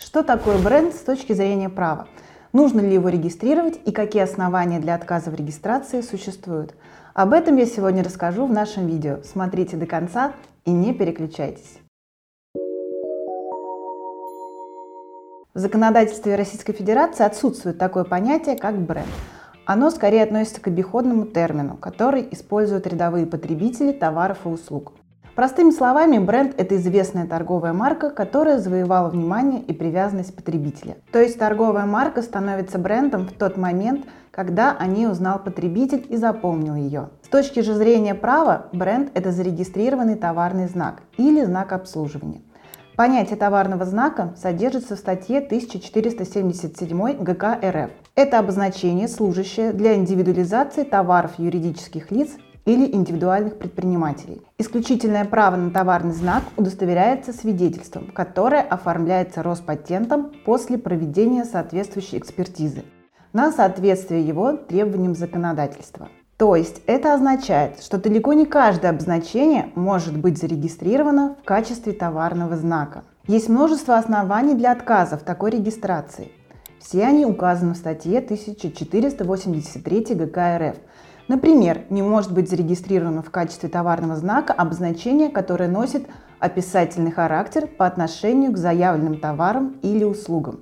Что такое бренд с точки зрения права? Нужно ли его регистрировать и какие основания для отказа в регистрации существуют? Об этом я сегодня расскажу в нашем видео. Смотрите до конца и не переключайтесь. В законодательстве Российской Федерации отсутствует такое понятие, как бренд. Оно скорее относится к обиходному термину, который используют рядовые потребители товаров и услуг. Простыми словами, бренд – это известная торговая марка, которая завоевала внимание и привязанность потребителя. То есть торговая марка становится брендом в тот момент, когда о ней узнал потребитель и запомнил ее. С точки же зрения права, бренд – это зарегистрированный товарный знак или знак обслуживания. Понятие товарного знака содержится в статье 1477 ГК РФ. Это обозначение, служащее для индивидуализации товаров юридических лиц или индивидуальных предпринимателей. Исключительное право на товарный знак удостоверяется свидетельством, которое оформляется Роспатентом после проведения соответствующей экспертизы на соответствие его требованиям законодательства. То есть это означает, что далеко не каждое обозначение может быть зарегистрировано в качестве товарного знака. Есть множество оснований для отказа в такой регистрации. Все они указаны в статье 1483 ГК РФ, Например, не может быть зарегистрировано в качестве товарного знака обозначение, которое носит описательный характер по отношению к заявленным товарам или услугам.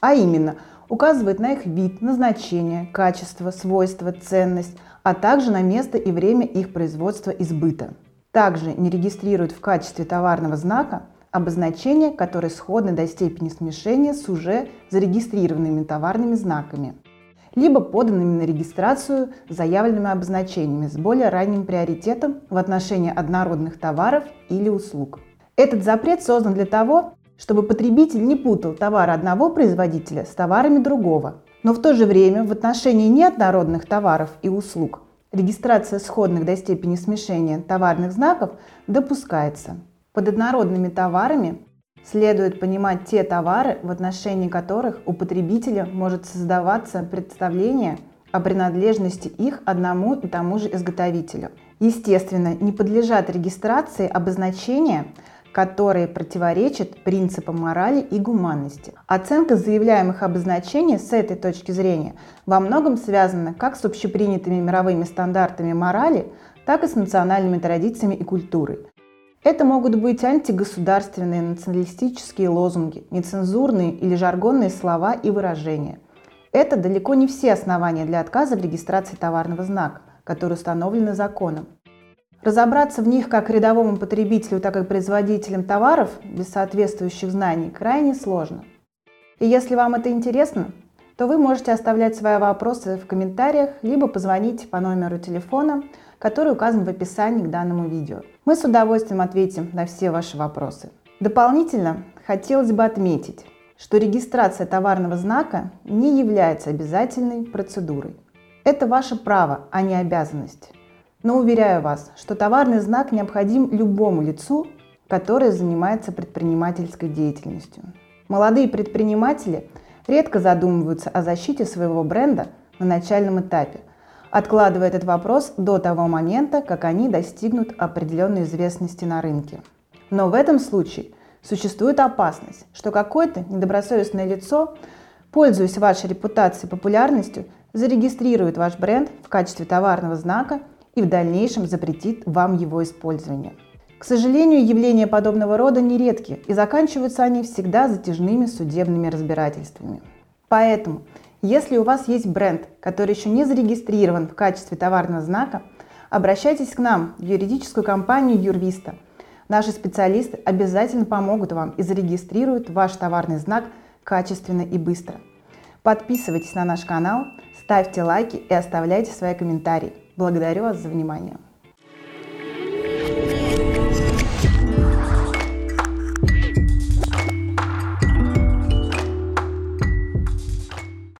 А именно, указывает на их вид, назначение, качество, свойства, ценность, а также на место и время их производства и сбыта. Также не регистрирует в качестве товарного знака обозначения, которые сходны до степени смешения с уже зарегистрированными товарными знаками – либо поданными на регистрацию заявленными обозначениями с более ранним приоритетом в отношении однородных товаров или услуг. Этот запрет создан для того, чтобы потребитель не путал товары одного производителя с товарами другого. Но в то же время в отношении неоднородных товаров и услуг регистрация сходных до степени смешения товарных знаков допускается. Под однородными товарами Следует понимать те товары, в отношении которых у потребителя может создаваться представление о принадлежности их одному и тому же изготовителю. Естественно, не подлежат регистрации обозначения, которые противоречат принципам морали и гуманности. Оценка заявляемых обозначений с этой точки зрения во многом связана как с общепринятыми мировыми стандартами морали, так и с национальными традициями и культурой. Это могут быть антигосударственные националистические лозунги, нецензурные или жаргонные слова и выражения. Это далеко не все основания для отказа в регистрации товарного знака, которые установлены законом. Разобраться в них как рядовому потребителю, так и производителям товаров без соответствующих знаний крайне сложно. И если вам это интересно, то вы можете оставлять свои вопросы в комментариях, либо позвонить по номеру телефона который указан в описании к данному видео. Мы с удовольствием ответим на все ваши вопросы. Дополнительно хотелось бы отметить, что регистрация товарного знака не является обязательной процедурой. Это ваше право, а не обязанность. Но уверяю вас, что товарный знак необходим любому лицу, которое занимается предпринимательской деятельностью. Молодые предприниматели редко задумываются о защите своего бренда на начальном этапе – откладывая этот вопрос до того момента, как они достигнут определенной известности на рынке. Но в этом случае существует опасность, что какое-то недобросовестное лицо, пользуясь вашей репутацией и популярностью, зарегистрирует ваш бренд в качестве товарного знака и в дальнейшем запретит вам его использование. К сожалению, явления подобного рода нередки, и заканчиваются они всегда затяжными судебными разбирательствами. Поэтому если у вас есть бренд, который еще не зарегистрирован в качестве товарного знака, обращайтесь к нам в юридическую компанию Юрвиста. Наши специалисты обязательно помогут вам и зарегистрируют ваш товарный знак качественно и быстро. Подписывайтесь на наш канал, ставьте лайки и оставляйте свои комментарии. Благодарю вас за внимание.